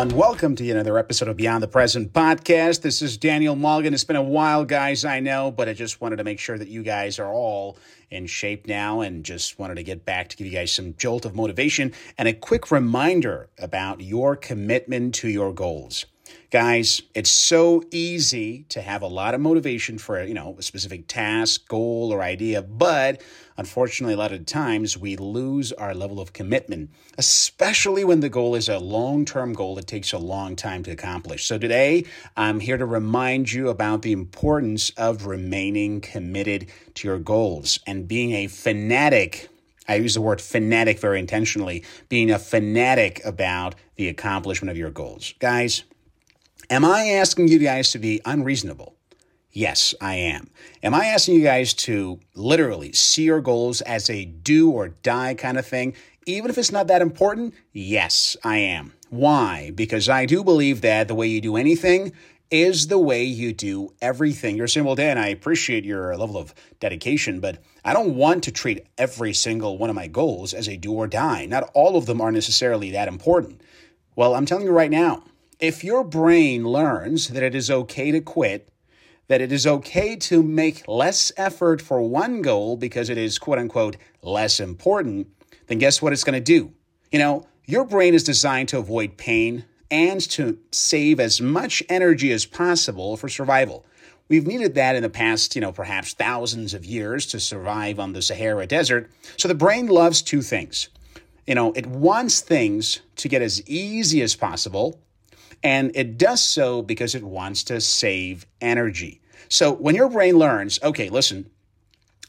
everyone. Welcome to another episode of Beyond the Present podcast. This is Daniel Mulligan. It's been a while, guys, I know, but I just wanted to make sure that you guys are all in shape now and just wanted to get back to give you guys some jolt of motivation and a quick reminder about your commitment to your goals. Guys, it's so easy to have a lot of motivation for, you know, a specific task, goal, or idea, but unfortunately, a lot of times we lose our level of commitment, especially when the goal is a long term goal that takes a long time to accomplish. So today, I'm here to remind you about the importance of remaining committed to your goals and being a fanatic I use the word fanatic very intentionally, being a fanatic about the accomplishment of your goals. Guys, Am I asking you guys to be unreasonable? Yes, I am. Am I asking you guys to literally see your goals as a do or die kind of thing, even if it's not that important? Yes, I am. Why? Because I do believe that the way you do anything is the way you do everything. You're saying, well, Dan, I appreciate your level of dedication, but I don't want to treat every single one of my goals as a do or die. Not all of them are necessarily that important. Well, I'm telling you right now, if your brain learns that it is okay to quit, that it is okay to make less effort for one goal because it is quote unquote less important, then guess what it's going to do? You know, your brain is designed to avoid pain and to save as much energy as possible for survival. We've needed that in the past, you know, perhaps thousands of years to survive on the Sahara Desert. So the brain loves two things. You know, it wants things to get as easy as possible and it does so because it wants to save energy. So when your brain learns, okay, listen,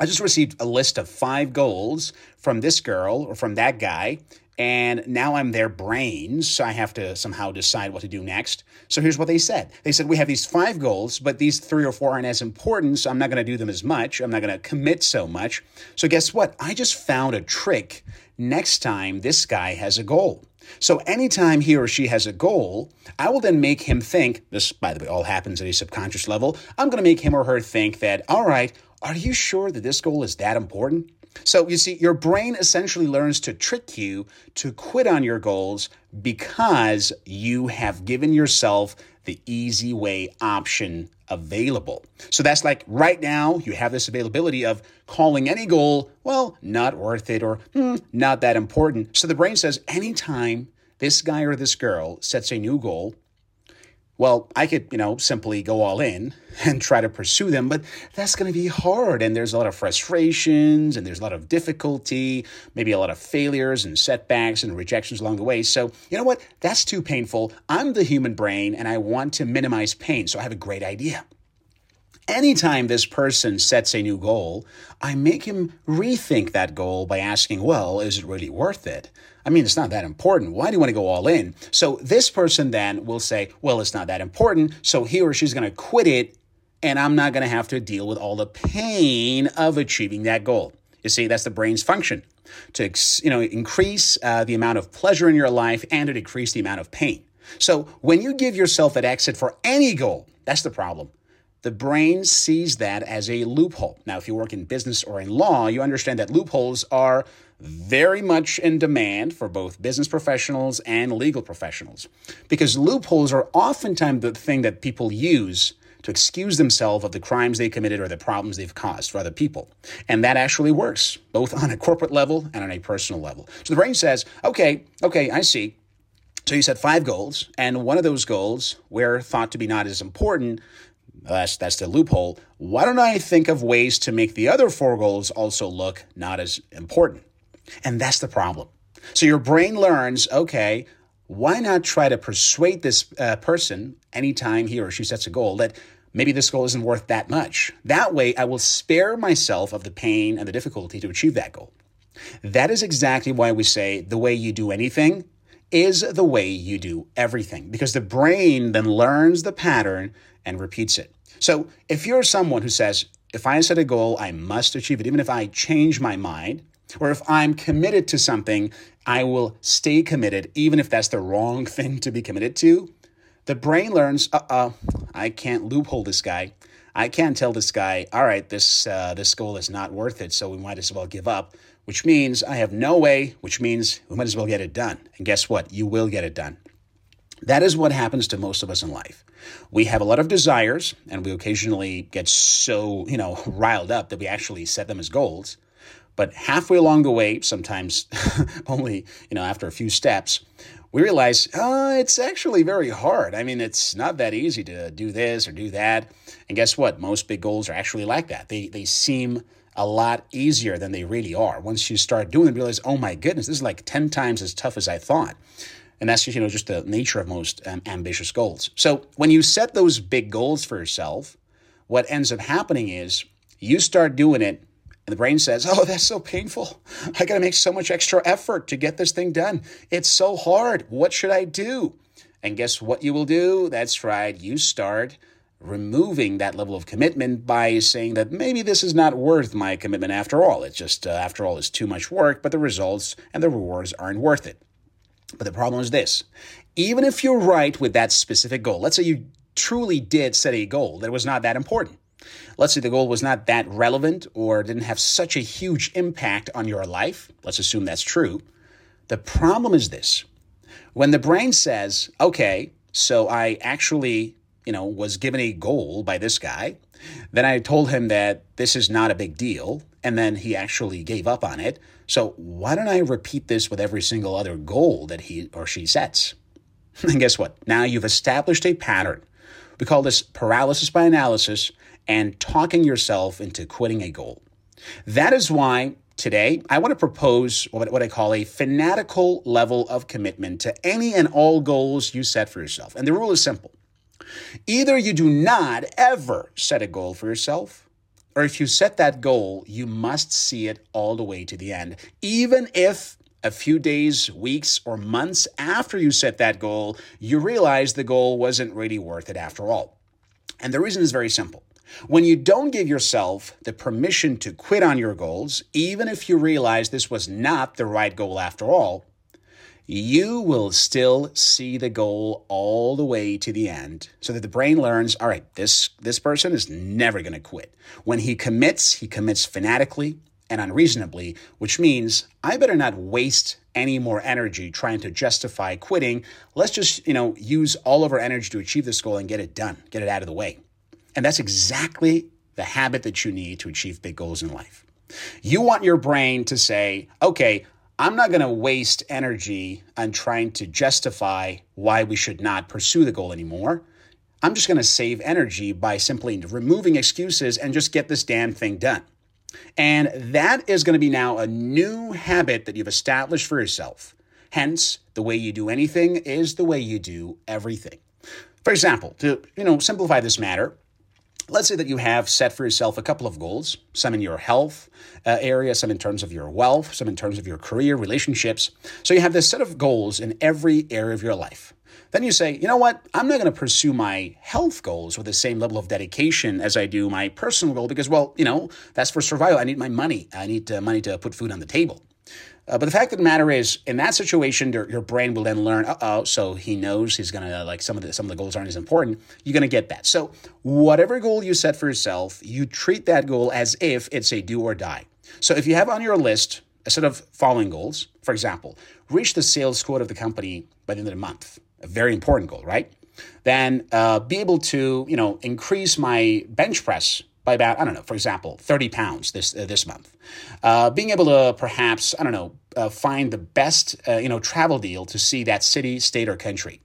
I just received a list of five goals from this girl or from that guy, and now I'm their brains, so I have to somehow decide what to do next. So here's what they said. They said, We have these five goals, but these three or four aren't as important, so I'm not to do them as much. I'm not to commit so much. So guess what? I just found a trick next time this guy has a goal. So anytime he or she has a goal, I will then make him think, this, by the way, all happens at a subconscious level. I'm going to make him or her think that, all right, are you sure that this goal is that important? So you see, your brain essentially learns to trick you to quit on your goals because you have given yourself the easy way option available. So that's like right now, you have this availability of calling any goal, well, not worth it or hmm, not that important. So the brain says, anytime this guy or this girl sets a new goal, well, I could, you know, simply go all in and try to pursue them, but that's going to be hard. And there's a lot of frustrations and there's a lot of difficulty, maybe a lot of failures and setbacks and rejections along the way. So, you know what? That's too painful. I'm the human brain and I want to minimize pain. So I have a great idea. Anytime this person sets a new goal, I make him rethink that goal by asking, well, is it really worth it? I mean, it's not that important. Why do you want to go all in? So this person then will say, well, it's not that important. So he or she's going to quit it, and I'm not going to have to deal with all the pain of achieving that goal. You see, that's the brain's function to you know increase uh, the amount of pleasure in your life and to decrease the amount of pain. So when you give yourself an exit for any goal, that's the problem. The brain sees that as a loophole. Now, if you work in business or in law, you understand that loopholes are very much in demand for both business professionals and legal professionals because loopholes are oftentimes the thing that people use to excuse themselves of the crimes they committed or the problems they've caused for other people. And that actually works, both on a corporate level and on a personal level. So the brain says, okay, okay, I see. So you set five goals, and one of those goals, were thought to be not as important, that's that's the loophole. Why don't I think of ways to make the other four goals also look not as important? And that's the problem. So your brain learns, okay, why not try to persuade this uh, person anytime he or she sets a goal that maybe this goal isn't worth that much? That way, I will spare myself of the pain and the difficulty to achieve that goal. That is exactly why we say the way you do anything is the way you do everything, because the brain then learns the pattern and repeats it. So if you're someone who says, if I set a goal, I must achieve it, even if I change my mind, or if I'm committed to something, I will stay committed, even if that's the wrong thing to be committed to. The brain learns, uh oh, I can't loophole this guy. I can't tell this guy, all right, this, uh, this goal is not worth it, so we might as well give up, which means I have no way, which means we might as well get it done. And guess what? You will get it done. That is what happens to most of us in life. We have a lot of desires and we occasionally get so, you know, riled up that we actually set them as goals. But halfway along the way, sometimes only, you know, after a few steps, we realize oh, it's actually very hard. I mean, it's not that easy to do this or do that. And guess what? Most big goals are actually like that. They they seem a lot easier than they really are. Once you start doing them, you realize, oh my goodness, this is like 10 times as tough as I thought. And that's just, you know, just the nature of most um, ambitious goals. So when you set those big goals for yourself, what ends up happening is you start doing it and the brain says, Oh, that's so painful. I got to make so much extra effort to get this thing done. It's so hard. What should I do? And guess what you will do? That's right. You start removing that level of commitment by saying that maybe this is not worth my commitment after all. It's just, uh, after all, it's too much work, but the results and the rewards aren't worth it. But the problem is this even if you're right with that specific goal, let's say you truly did set a goal that was not that important. Let's say the goal was not that relevant or didn't have such a huge impact on your life. Let's assume that's true. The problem is this when the brain says, okay, so I actually, you know, was given a goal by this guy, then I told him that this is not a big deal, and then he actually gave up on it. So why don't I repeat this with every single other goal that he or she sets? And guess what? Now you've established a pattern. We call this paralysis by analysis and talking yourself into quitting a goal. That is why today I want to propose what, I call a fanatical level of commitment to any and all goals you set for yourself. And the rule is simple either you do not ever set a goal for yourself, or if you set that goal, you must see it all the way to the end, even if a few days, weeks, or months after you set that goal, you realize the goal wasn't really worth it after all. And the reason is very simple. When you don't give yourself the permission to quit on your goals, even if you realize this was not the right goal after all, you will still see the goal all the way to the end so that the brain learns all right this this person is never going to quit. When he commits he commits fanatically and unreasonably which means i better not waste any more energy trying to justify quitting. Let's just you know use all of our energy to achieve this goal and get it done get it out of the way. And that's exactly the habit that you need to achieve big goals in life. You want your brain to say okay I'm not going to waste energy on trying to justify why we should not pursue the goal anymore. I'm just going to save energy by simply removing excuses and just get this damn thing done. And that is going to be now a new habit that you've established for yourself. Hence, the way you do anything is the way you do everything. For example, to you know simplify this matter, Let's say that you have set for yourself a couple of goals, some in your health uh, area, some in terms of your wealth, some in terms of your career, relationships. So you have this set of goals in every area of your life. Then you say, you know what? I'm not going to pursue my health goals with the same level of dedication as I do my personal goal because, well, you know, that's for survival. I need my money. I need uh, money to put food on the table. Uh, but the fact of the matter is, in that situation, your, your brain will then learn, oh, so he knows he's gonna like some of the some of the goals aren't as important. You're gonna get that. So whatever goal you set for yourself, you treat that goal as if it's a do or die. So if you have on your list a set of following goals, for example, reach the sales quota of the company by the end of the month, a very important goal, right? Then uh, be able to you know increase my bench press by about I don't know, for example, thirty pounds this uh, this month. Uh, being able to perhaps I don't know uh, find the best uh, you know travel deal to see that city, state, or country,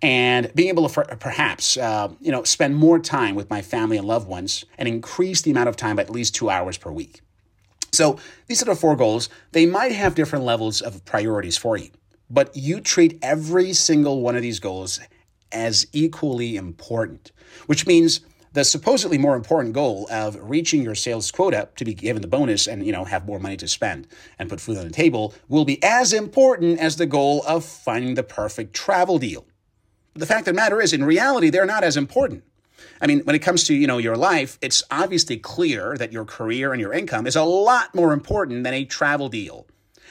and being able to perhaps uh, you know spend more time with my family and loved ones and increase the amount of time by at least two hours per week. So these are the four goals. They might have different levels of priorities for you, but you treat every single one of these goals as equally important, which means the supposedly more important goal of reaching your sales quota to be given the bonus and you know have more money to spend and put food on the table will be as important as the goal of finding the perfect travel deal. The fact of the matter is in reality they're not as important. I mean, when it comes to, you know, your life, it's obviously clear that your career and your income is a lot more important than a travel deal.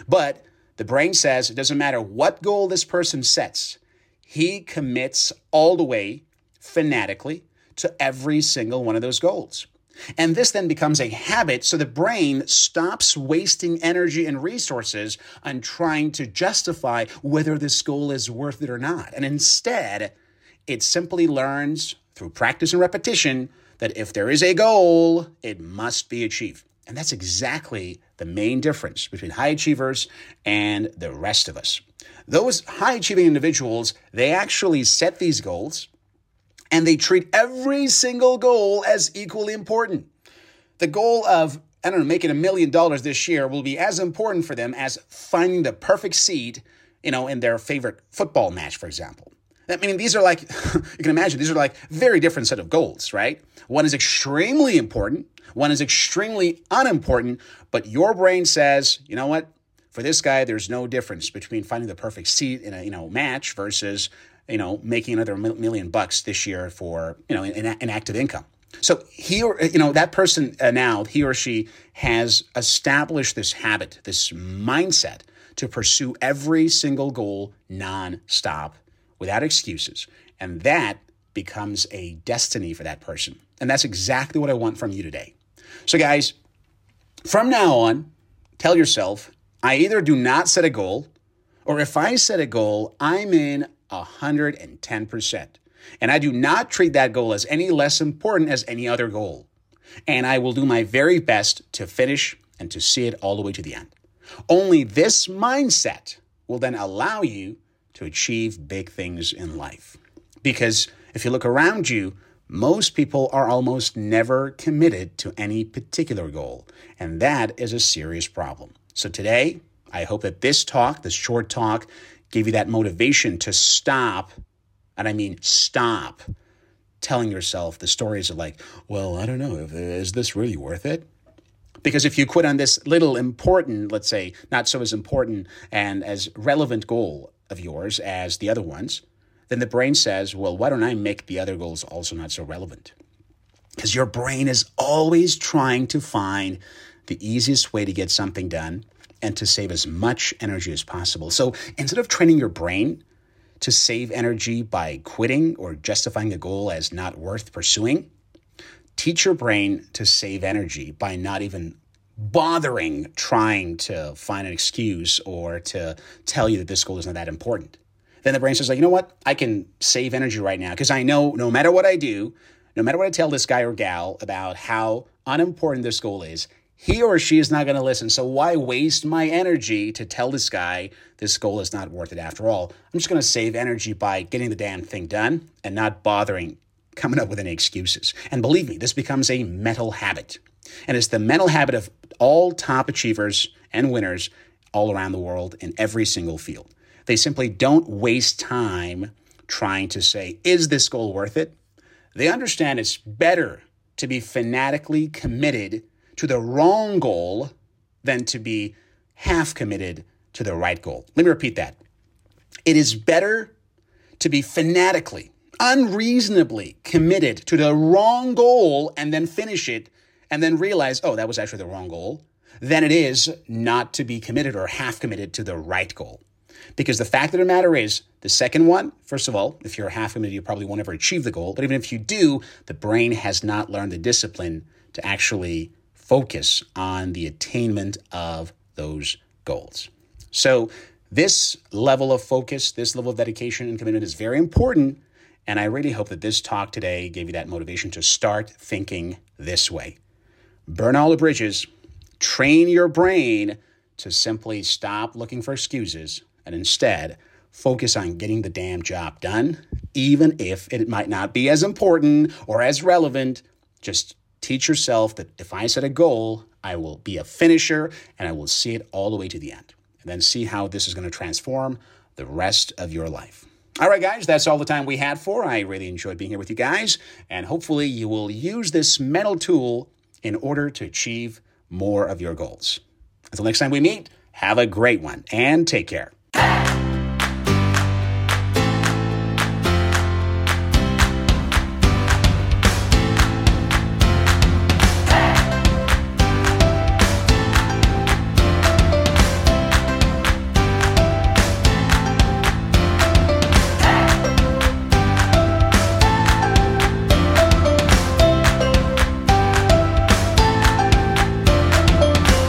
But the brain says it doesn't matter what goal this person sets. He commits all the way fanatically to every single one of those goals. And this then becomes a habit, so the brain stops wasting energy and resources on trying to justify whether this goal is worth it or not. And instead, it simply learns through practice and repetition that if there is a goal, it must be achieved. And that's exactly the main difference between high achievers and the rest of us. Those high achieving individuals, they actually set these goals and they treat every single goal as equally important. The goal of, I don't know, making a million dollars this year will be as important for them as finding the perfect seat, you know, in their favorite football match, for example. I mean, these are like, you can imagine, these are like very different set of goals, right? One is extremely important, one is extremely unimportant, but your brain says, you know what? For this guy, there's no difference between finding the perfect seat in a you know match versus you know, making another million bucks this year for, you know, an, an active income. So he or, you know, that person uh, now, he or she has established this habit, this mindset to pursue every single goal nonstop without excuses. And that becomes a destiny for that person. And that's exactly what I want from you today. So, guys, from now on, tell yourself I either do not set a goal, or if I set a goal, I'm in 110%. And I do not treat that goal as any less important as any other goal. And I will do my very best to finish and to see it all the way to the end. Only this mindset will then allow you to achieve big things in life. Because if you look around you, most people are almost never committed to any particular goal. And that is a serious problem. So today, I hope that this talk, this short talk, gave you that motivation to stop, and I mean stop telling yourself the stories of like, well, I don't know, uh, is this really worth it? Because if you quit on this little important, let's say, not so as important and as relevant goal of yours as the other ones, then the brain says, well, why don't I make the other goals also not so relevant? Because your brain is always trying to find the easiest way to get something done and to save as much energy as possible. So instead of training your brain to save energy by quitting or justifying a goal as not worth pursuing, teach your brain to save energy by not even bothering trying to find an excuse or to tell you that this goal is not that important. Then the brain says, like, you know what? I can save energy right now because I know no matter what I do, no matter what I tell this guy or gal about how unimportant this goal is, he or she is not going to listen. So why waste my energy to tell this guy this goal is not worth it after all? I'm just going to save energy by getting the damn thing done and not bothering coming up with any excuses. And believe me, this becomes a mental habit. And it's the mental habit of all top achievers and winners all around the world in every single field. They simply don't waste time trying to say, is this goal worth it? They understand it's better to be fanatically committed to the wrong goal than to be half committed to the right goal. Let me repeat that. It is better to be fanatically, unreasonably committed to the wrong goal and then finish it and then realize, oh, that was actually the wrong goal, than it is not to be committed or half committed to the right goal. Because the fact of the matter is, the second one, first of all, if you're half committed, you probably won't ever achieve the goal. But even if you do, the brain has not learned the discipline to actually focus on the attainment of those goals. So, this level of focus, this level of dedication and commitment is very important. And I really hope that this talk today gave you that motivation to start thinking this way. Burn all the bridges, train your brain to simply stop looking for excuses and instead focus on getting the damn job done, even if it might not be as important or as relevant. Just Teach yourself that if I set a goal, I will be a finisher and I will see it all the way to the end. And then see how this is going to transform the rest of your life. All right, guys, that's all the time we had for. I really enjoyed being here with you guys, and hopefully, you will use this mental tool in order to achieve more of your goals. Until next time we meet, have a great one and take care.